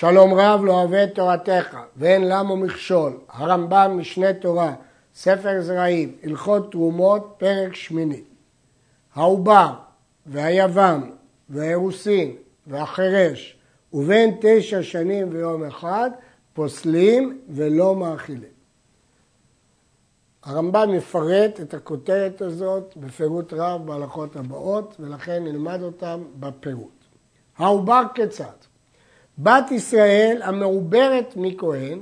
שלום רב לא אוהב את תורתך, ואין למו מכשול. הרמב"ם, משנה תורה, ספר זרעים, הלכות תרומות, פרק שמיני. העובר והיבם והאירוסין והחירש ובין תשע שנים ויום אחד פוסלים ולא מאכילים. הרמב"ם מפרט את הכותרת הזאת בפירוט רב בהלכות הבאות ולכן נלמד אותם בפירוט. העובר כיצד? בת ישראל המעוברת מכהן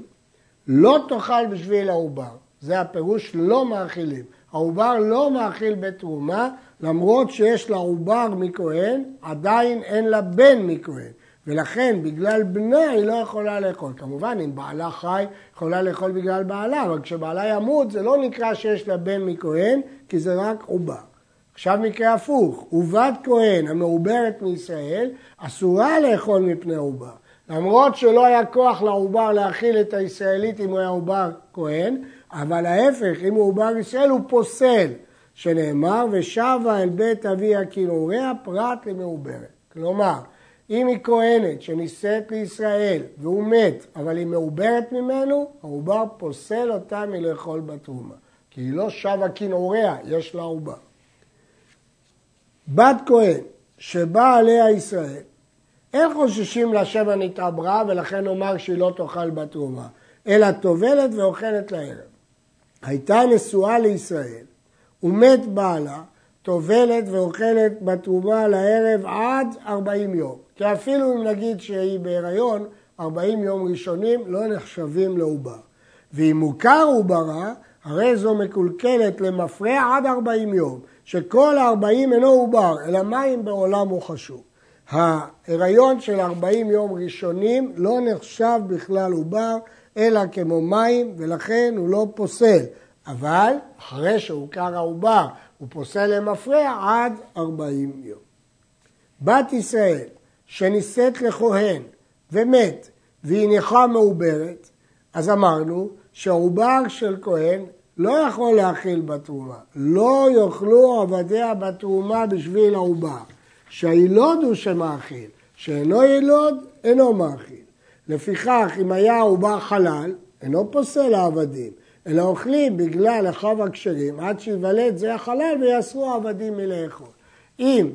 לא תאכל בשביל העובר. זה הפירוש לא מאכילים. העובר לא מאכיל בתרומה, למרות שיש לה עובר מכהן, עדיין אין לה בן מכהן. ולכן בגלל בנה היא לא יכולה לאכול. כמובן, אם בעלה חי, יכולה לאכול בגלל בעלה, אבל כשבעלה ימות זה לא נקרא שיש לה בן מכהן, כי זה רק עובר. עכשיו מקרה הפוך, ובת כהן המעוברת מישראל, אסורה לאכול מפני עובר. למרות שלא היה כוח לעובר להאכיל את הישראלית אם הוא היה עובר כהן, אבל ההפך, אם הוא עובר ישראל הוא פוסל, שנאמר, ושבה אל בית אביה כנעוריה פרט למעוברת. כלומר, אם היא כהנת שנישאת לישראל והוא מת, אבל היא מעוברת ממנו, העובר פוסל אותה מלאכול בתרומה. כי היא לא שבה כנעוריה, יש לה עובר. בת כהן שבאה עליה ישראל אין חוששים לשם הנתעברה ולכן נאמר שהיא לא תאכל בתרומה, אלא טובלת ואוכלת לערב. הייתה נשואה לישראל ומת בעלה, טובלת ואוכלת בתרומה לערב עד 40 יום. כי אפילו אם נגיד שהיא בהיריון, 40 יום ראשונים לא נחשבים לעובר. ואם מוכר עוברה, הרי זו מקולקלת למפרע עד 40 יום, שכל ה-40 אינו עובר, אלא מים בעולם הוא חשוב. ההיריון של 40 יום ראשונים לא נחשב בכלל עובר, אלא כמו מים, ולכן הוא לא פוסל. אבל אחרי שהוכר העובר, הוא פוסל למפרע עד 40 יום. בת ישראל שנישאת לכהן ומת והיא נכה מעוברת, אז אמרנו שהעובר של כהן לא יכול להכיל בתרומה. לא יאכלו עבדיה בתרומה בשביל העובר. שהילוד הוא שמאכיל, שאינו ילוד, אינו מאכיל. לפיכך, אם היה עובר חלל, אינו פוסל העבדים, אלא אוכלים בגלל אחיו הכשרים, עד שיוולד זה החלל ויאסרו העבדים מלאכול. אם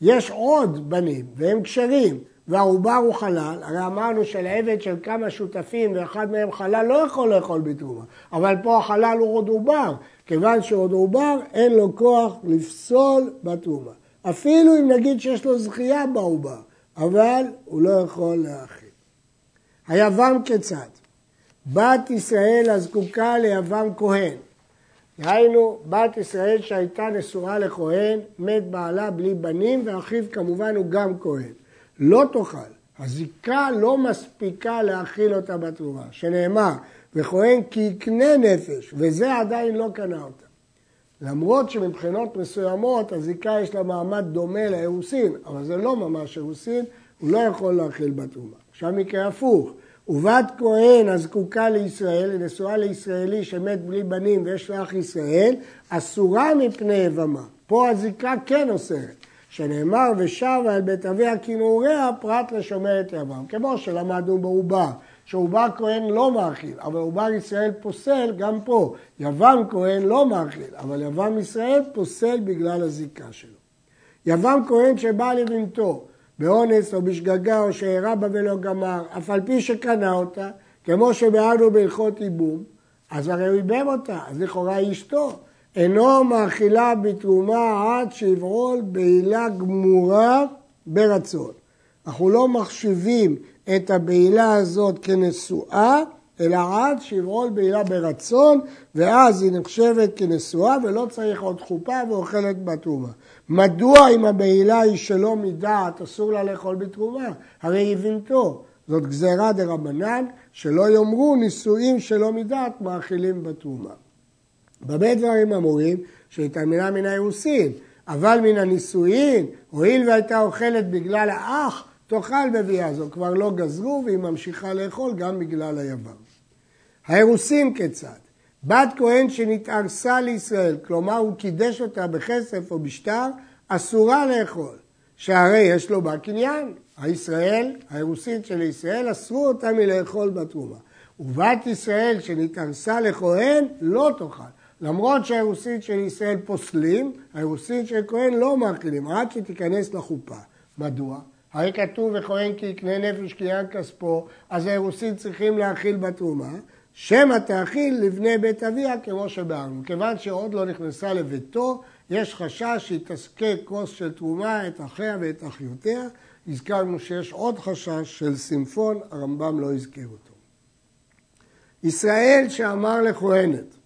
יש עוד בנים והם כשרים והעובר הוא חלל, הרי אמרנו שלעבד של כמה שותפים ואחד מהם חלל לא יכול לאכול בתרומה, אבל פה החלל הוא עוד עובר, כיוון שעוד עובר אין לו כוח לפסול בתרומה. אפילו אם נגיד שיש לו זכייה בעובר, אבל הוא לא יכול להאכיל. היבם כיצד? בת ישראל הזקוקה ליבם כהן. דהיינו, בת ישראל שהייתה נשואה לכהן, מת בעלה בלי בנים, ואחיו כמובן הוא גם כהן. לא תאכל. הזיקה לא מספיקה להאכיל אותה בתרומה, שנאמר, וכהן כי יקנה נפש, וזה עדיין לא קנה אותה. למרות שמבחינות מסוימות הזיקה יש לה מעמד דומה לאירוסין, אבל זה לא ממש אירוסין, הוא לא יכול להכיל בתרומה. עכשיו מקרה הפוך, ובת כהן הזקוקה לישראל, היא נשואה לישראלי שמת בלי בנים ויש לה אח ישראל, אסורה מפני יבמה. פה הזיקה כן אוסרת, שנאמר ושבה אל בית אביה כנעוריה פרט לשומרת יבם, כמו שלמדנו בעובר. שעובר כהן לא מאכיל, אבל עובר ישראל פוסל גם פה. יבם כהן לא מאכיל, אבל יבם ישראל פוסל בגלל הזיקה שלו. יבם כהן שבא לבנתו באונס או בשגגה או שהרע בה ולא גמר, אף על פי שקנה אותה, כמו שבעדו בהלכות ייבום, אז הרי הוא ייבם אותה, אז לכאורה היא אשתו. אינו מאכילה בתרומה עד שיברול בעילה גמורה ברצון. אנחנו לא מחשיבים את הבעילה הזאת כנשואה, אלא עד שיברול בעילה ברצון, ואז היא נחשבת כנשואה ולא צריך עוד חופה ואוכלת בתרומה. מדוע אם הבעילה היא שלא מדעת, אסור לה לאכול בתרומה? הרי היא בנתו. זאת גזירה דה רבנן, שלא יאמרו נישואים שלא מדעת מאכילים בתרומה. במה דברים אמורים? שהתאמינה מן האירוסין, אבל מן הנישואין, הואיל והייתה אוכלת בגלל האח, תאכל בביאה זו, כבר לא גזרו והיא ממשיכה לאכול גם בגלל היבם. האירוסין כיצד? בת כהן שנתארסה לישראל, כלומר הוא קידש אותה בכסף או בשטר, אסורה לאכול, שהרי יש לו בה קניין, הישראל, האירוסין של ישראל, אסרו אותה מלאכול בתרומה. ובת ישראל שנתארסה לכהן לא תאכל. למרות שהאירוסין של ישראל פוסלים, האירוסין של כהן לא מאכילים, עד שתיכנס לחופה. מדוע? הרי כתוב וכהן כי יקנה נפש קניין כספו, אז האירוסין צריכים להאכיל בתרומה. שמא תאכיל לבני בית אביה כמו שבארנו. כיוון שעוד לא נכנסה לביתו, יש חשש שהיא תזכה כוס של תרומה את אחיה ואת אחיותיה. הזכרנו שיש עוד חשש של סימפון, הרמב"ם לא הזכיר אותו. ישראל שאמר לכהנת,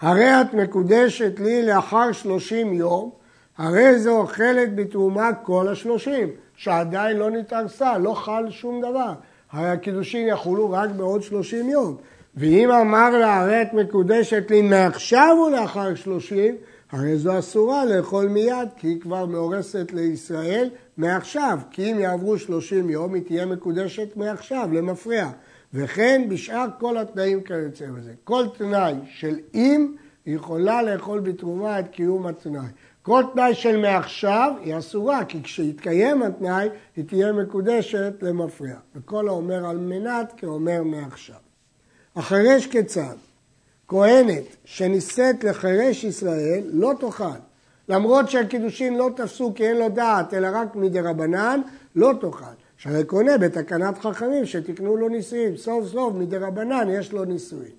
הרי את מקודשת לי לאחר שלושים יום, הרי זו אוכלת בתרומה כל השלושים, שעדיין לא נתארסה, לא חל שום דבר. הרי הקידושין יחולו רק בעוד שלושים יום. ואם אמר לה, הרי את מקודשת לי מעכשיו ולאחר שלושים, הרי זו אסורה לאכול מיד, כי היא כבר מאורסת לישראל מעכשיו. כי אם יעברו שלושים יום, היא תהיה מקודשת מעכשיו, למפרע. וכן בשאר כל התנאים כיוצא בזה. כל תנאי של אם, יכולה לאכול בתרומה את קיום התנאי. כל תנאי של מעכשיו היא אסורה, כי כשיתקיים התנאי היא תהיה מקודשת למפרע. וכל האומר על מנת כאומר מעכשיו. החרש כיצד? כהנת שנישאת לחרש ישראל לא תאכל. למרות שהקידושין לא תפסו כי אין לו דעת, אלא רק מדי רבנן, לא תאכל. שהרי קונה בתקנת חכמים שתקנו לו נישואים. סוף סוף מדי רבנן יש לו נישואים.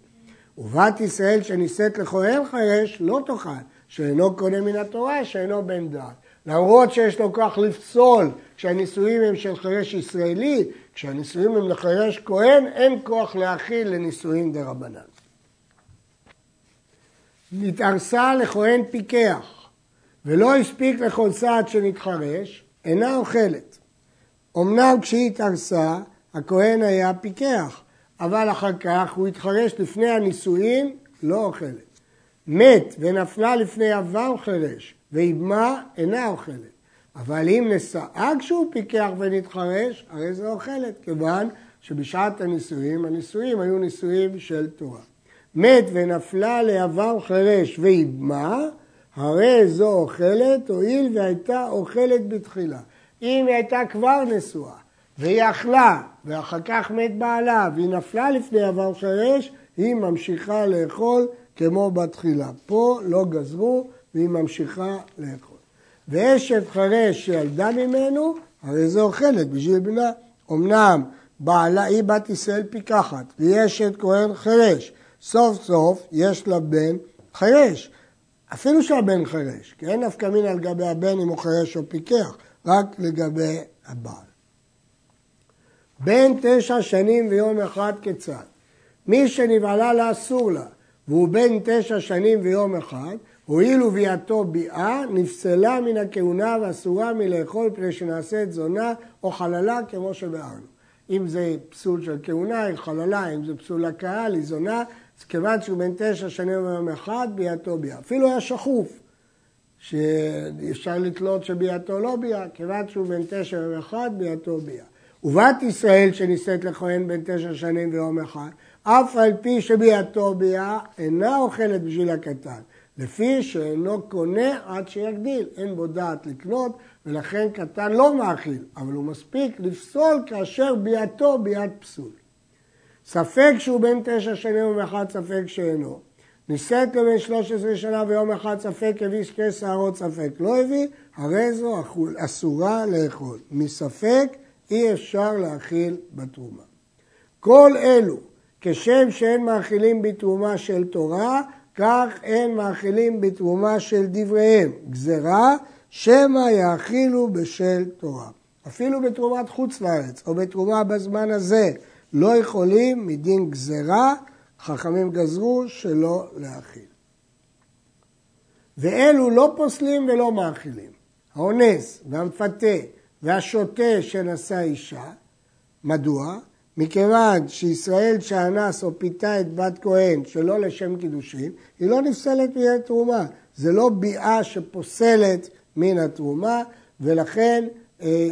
ובת ישראל שנישאת לכהן חרש לא תאכל. שאינו קונה מן התורה, שאינו בן דעת. למרות שיש לו כוח לפסול כשהנישואים הם של חירש ישראלי, כשהנישואים הם לחירש כהן, אין כוח להכיל לנישואים דה רבנן. נתארסה לכהן פיקח, ולא הספיק לכל סעד שנתחרש, אינה אוכלת. אמנם כשהיא התארסה, הכהן היה פיקח, אבל אחר כך הוא התחרש לפני הנישואים, לא אוכלת. מת ונפלה לפני עבר חירש, ואימה אינה אוכלת. אבל אם נשאה כשהוא פיקח ונתחרש, הרי זה אוכלת, כיוון שבשעת הנישואים, הנישואים היו נישואים של תורה. מת ונפלה לעבר חירש ואימה, הרי זו אוכלת, הואיל והייתה אוכלת בתחילה. אם היא הייתה כבר נשואה, והיא אכלה, ואחר כך מת בעלה, והיא נפלה לפני עבר חירש, היא ממשיכה לאכול כמו בתחילה. פה לא גזרו והיא ממשיכה לאכול. ואשת חרש שילדה ממנו, הרי זה אוכלת בשביל בנה. אמנם בעלה היא בת ישראל פיקחת, והיא אשת כהן חרש. סוף סוף יש לה בן חרש. אפילו שהבן חרש, כי אין נפקא מין על גבי הבן אם הוא חרש או פיקח, רק לגבי הבעל. בן תשע שנים ויום אחד כיצד? מי שנבעלה לה אסור לה, והוא בן תשע שנים ויום אחד, הואיל וביאתו ביאה, נפסלה מן הכהונה ואסורה מלאכול פני שנעשית זונה או חללה כמו שבארנו. אם זה פסול של כהונה, היא חללה, אם זה פסול לקהל, היא זונה, אז כיוון שהוא בן תשע שנים ויום אחד, ביאתו ביאה. אפילו היה שחוף, שאפשר לתלות שביאתו לא ביאה, כיוון שהוא בן תשע ויום אחד, ביאתו ביאה. ובת ישראל שנישאת לכהן בן תשע שנים ויום אחד, אף על פי שביאתו ביאה אינה אוכלת בשביל הקטן, לפי שאינו קונה עד שיגדיל, אין בו דעת לקנות ולכן קטן לא מאכיל, אבל הוא מספיק לפסול כאשר ביאתו ביאת פסול. ספק שהוא בן תשע שנים ואחד ספק שאינו. נישאת לו בן שלוש עשרה שנה ויום אחד ספק הביא שתי שערות ספק לא הביא, הרי זו אסורה לאכול. מספק אי אפשר להאכיל בתרומה. כל אלו כשם שאין מאכילים בתרומה של תורה, כך אין מאכילים בתרומה של דבריהם. גזרה, שמא יאכילו בשל תורה. אפילו בתרומת חוץ לארץ, או בתרומה בזמן הזה, לא יכולים מדין גזרה, חכמים גזרו שלא להאכיל. ואלו לא פוסלים ולא מאכילים. האונס והמפתה והשוטה שנשא אישה, מדוע? מכיוון שישראל שאנס או פיתה את בת כהן שלא לשם קידושין, היא לא נפסלת מן התרומה. זה לא ביאה שפוסלת מן התרומה, ולכן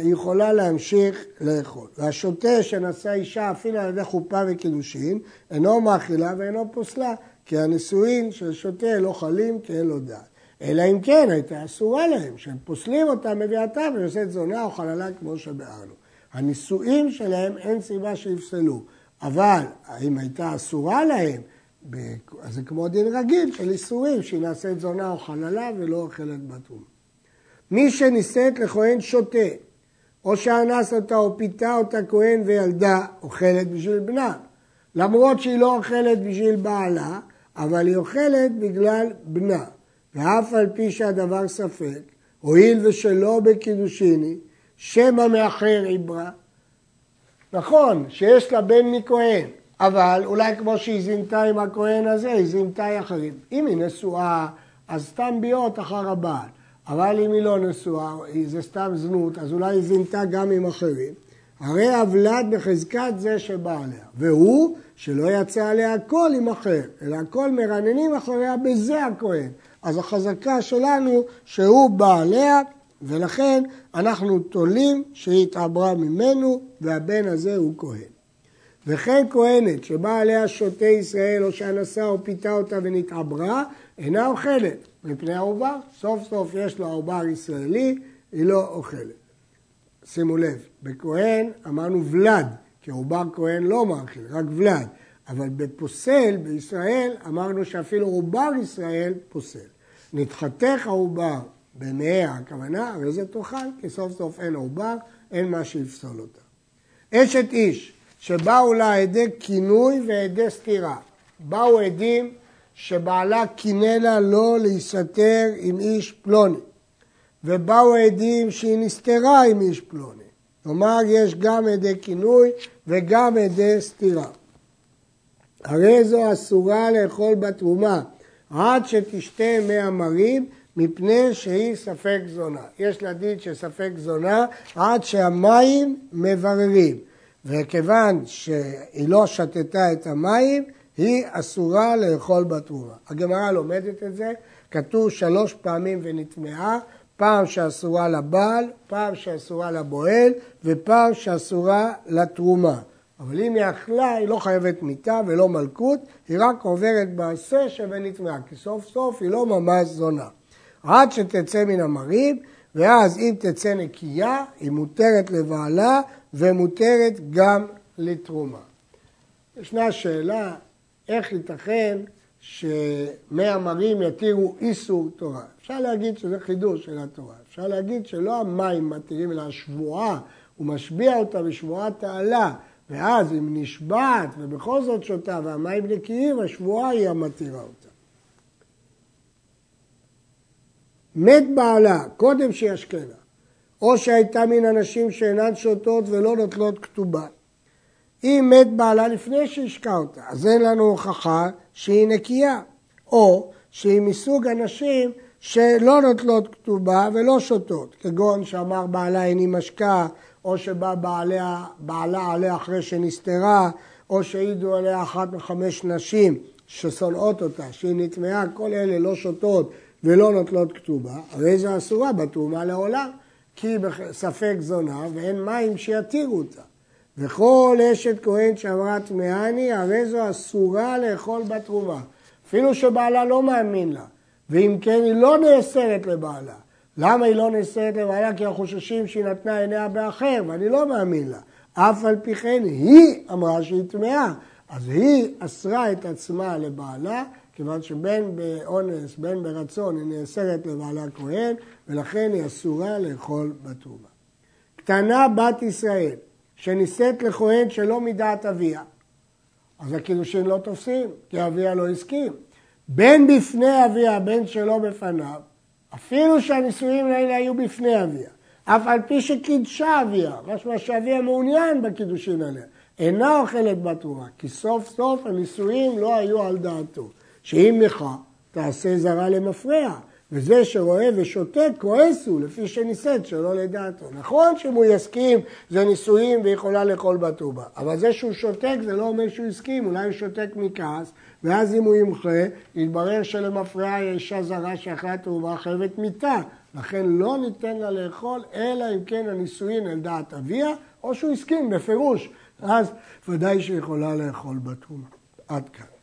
יכולה להמשיך לאכול. והשוטה שנשא אישה אפילו על ידי חופה וקידושין, אינו מאכילה ואינו פוסלה, כי הנישואין של שוטה לא חלים כי אין לו דעת. אלא אם כן הייתה אסורה להם, שהם פוסלים אותה מביאתם ויוצאת זונה או חללה כמו שביארנו. הנישואים שלהם אין סיבה שיפסלו, אבל האם הייתה אסורה להם, אז זה כמו דין רגיל של איסורים, שהיא נעשית זונה או חללה ולא אוכלת בתרומה. מי שנישאת לכהן שותה, או שאנס אותה או פיתה אותה כהן וילדה, אוכלת בשביל בנה. למרות שהיא לא אוכלת בשביל בעלה, אבל היא אוכלת בגלל בנה. ואף על פי שהדבר ספק, הואיל ושלא בקידושיני, שמא מאחר עברה. נכון שיש לה בן מכהן, אבל אולי כמו שהיא זינתה עם הכהן הזה, היא זינתה אחרים. אם היא נשואה, אז סתם ביות אחר הבעל. אבל אם היא לא נשואה, זה סתם זנות, אז אולי היא זינתה גם עם אחרים. הרי הוולד בחזקת זה שבא עליה, והוא שלא יצא עליה הכל עם אחר, אלא הכל מרננים אחריה בזה הכהן. אז החזקה שלנו שהוא בא עליה, ולכן אנחנו תולים שהיא התעברה ממנו, והבן הזה הוא כהן. וכן כהנת שבא עליה שוטה ישראל או שאנסה או פיתה אותה ונתעברה, אינה אוכלת מפני העובר. סוף סוף יש לו עובר ישראלי, היא לא אוכלת. שימו לב, בכהן אמרנו ולד, כי עובר כהן לא מאכיל, רק ולד. אבל בפוסל, בישראל, אמרנו שאפילו עובר ישראל פוסל. נתחתך העובר במאה הכוונה, הרי זה תאכל, כי סוף סוף אין עובר, אין מה שיפסול אותה. אשת איש, שבאו לה עדי כינוי ועדי סתירה. באו עדים שבעלה קינא לה לא להסתתר עם איש פלוני, ובאו עדים שהיא נסתרה עם איש פלוני. כלומר, יש גם עדי כינוי וגם עדי סתירה. הרי זו אסורה לאכול בתרומה עד שתשתה מי המרים מפני שהיא ספק זונה. יש לה דין של ספק זונה עד שהמים מבררים. וכיוון שהיא לא שתתה את המים, היא אסורה לאכול בתרומה. הגמרא לומדת את זה, כתוב שלוש פעמים ונטמעה, פעם שאסורה לבעל, פעם שאסורה לבועל ופעם שאסורה לתרומה. אבל אם היא אכלה, היא לא חייבת מיתה ולא מלכות, היא רק עוברת מעשה שבנטמעה, כי סוף סוף היא לא ממש זונה. עד שתצא מן המרים, ואז אם תצא נקייה, היא מותרת לבעלה ומותרת גם לתרומה. ישנה שאלה, איך ייתכן שמי המרים יתירו איסור תורה? אפשר להגיד שזה חידוש של התורה. אפשר להגיד שלא המים מתירים, אלא השבועה, הוא משביע אותה בשבועת תעלה. ואז אם נשבעת ובכל זאת שותה והמים נקיים, השבועה היא המתירה אותה. מת בעלה קודם שישקנה, או שהייתה מן הנשים שאינן שותות ולא נוטלות כתובה. אם מת בעלה לפני שהשקע אותה, אז אין לנו הוכחה שהיא נקייה. או שהיא מסוג הנשים שלא נוטלות כתובה ולא שותות, כגון שאמר בעלה איני משקה או שבא בעלה, בעלה עליה אחרי שנסתרה, או שהעידו עליה אחת מחמש נשים ששונאות אותה, שהיא נטמעה, כל אלה לא שותות ולא נוטלות כתובה, הרי זו אסורה בתרומה לעולם, כי היא בספק זונה ואין מים שיתירו אותה. וכל אשת כהן שאמרה טמאני, הרי זו אסורה לאכול בתרומה. אפילו שבעלה לא מאמין לה, ואם כן היא לא נאסרת לבעלה. למה היא לא נאסרת לבעיה? כי אנחנו חוששים שהיא נתנה עיניה באחר, ואני לא מאמין לה. אף על פי כן היא אמרה שהיא טמאה, אז היא אסרה את עצמה לבעלה, כיוון שבין באונס, בין ברצון, היא נאסרת לבעלה כהן, ולכן היא אסורה לאכול בתרומה. קטנה בת ישראל, שנישאת לכהן שלא מדעת אביה, אז הקידושין לא תופסים, כי אביה לא הסכים. בין בפני אביה, בין שלא בפניו, אפילו שהנישואים האלה היו בפני אביה, אף על פי שקידשה אביה, משמע שאביה מעוניין בקידושין עליה, אינה אוכלת בתרומה, כי סוף סוף הנישואים לא היו על דעתו. שאם לך תעשה זרה למפרע, וזה שרואה ושותק כועס הוא לפי שנישאת שלא לדעתו. נכון שאם הוא יסכים זה נישואים ויכולה לאכול בתרומה, אבל זה שהוא שותק זה לא אומר שהוא הסכים, אולי הוא שותק מכעס, ואז אם הוא ימחה, יתברר שלמפרעה יש אישה זרה שאחרי התרומה חייבת מיתה. לכן לא ניתן לה לאכול, אלא אם כן הנישואין על דעת אביה, או שהוא הסכים בפירוש. אז ודאי שיכולה לאכול בתרומה. עד כאן.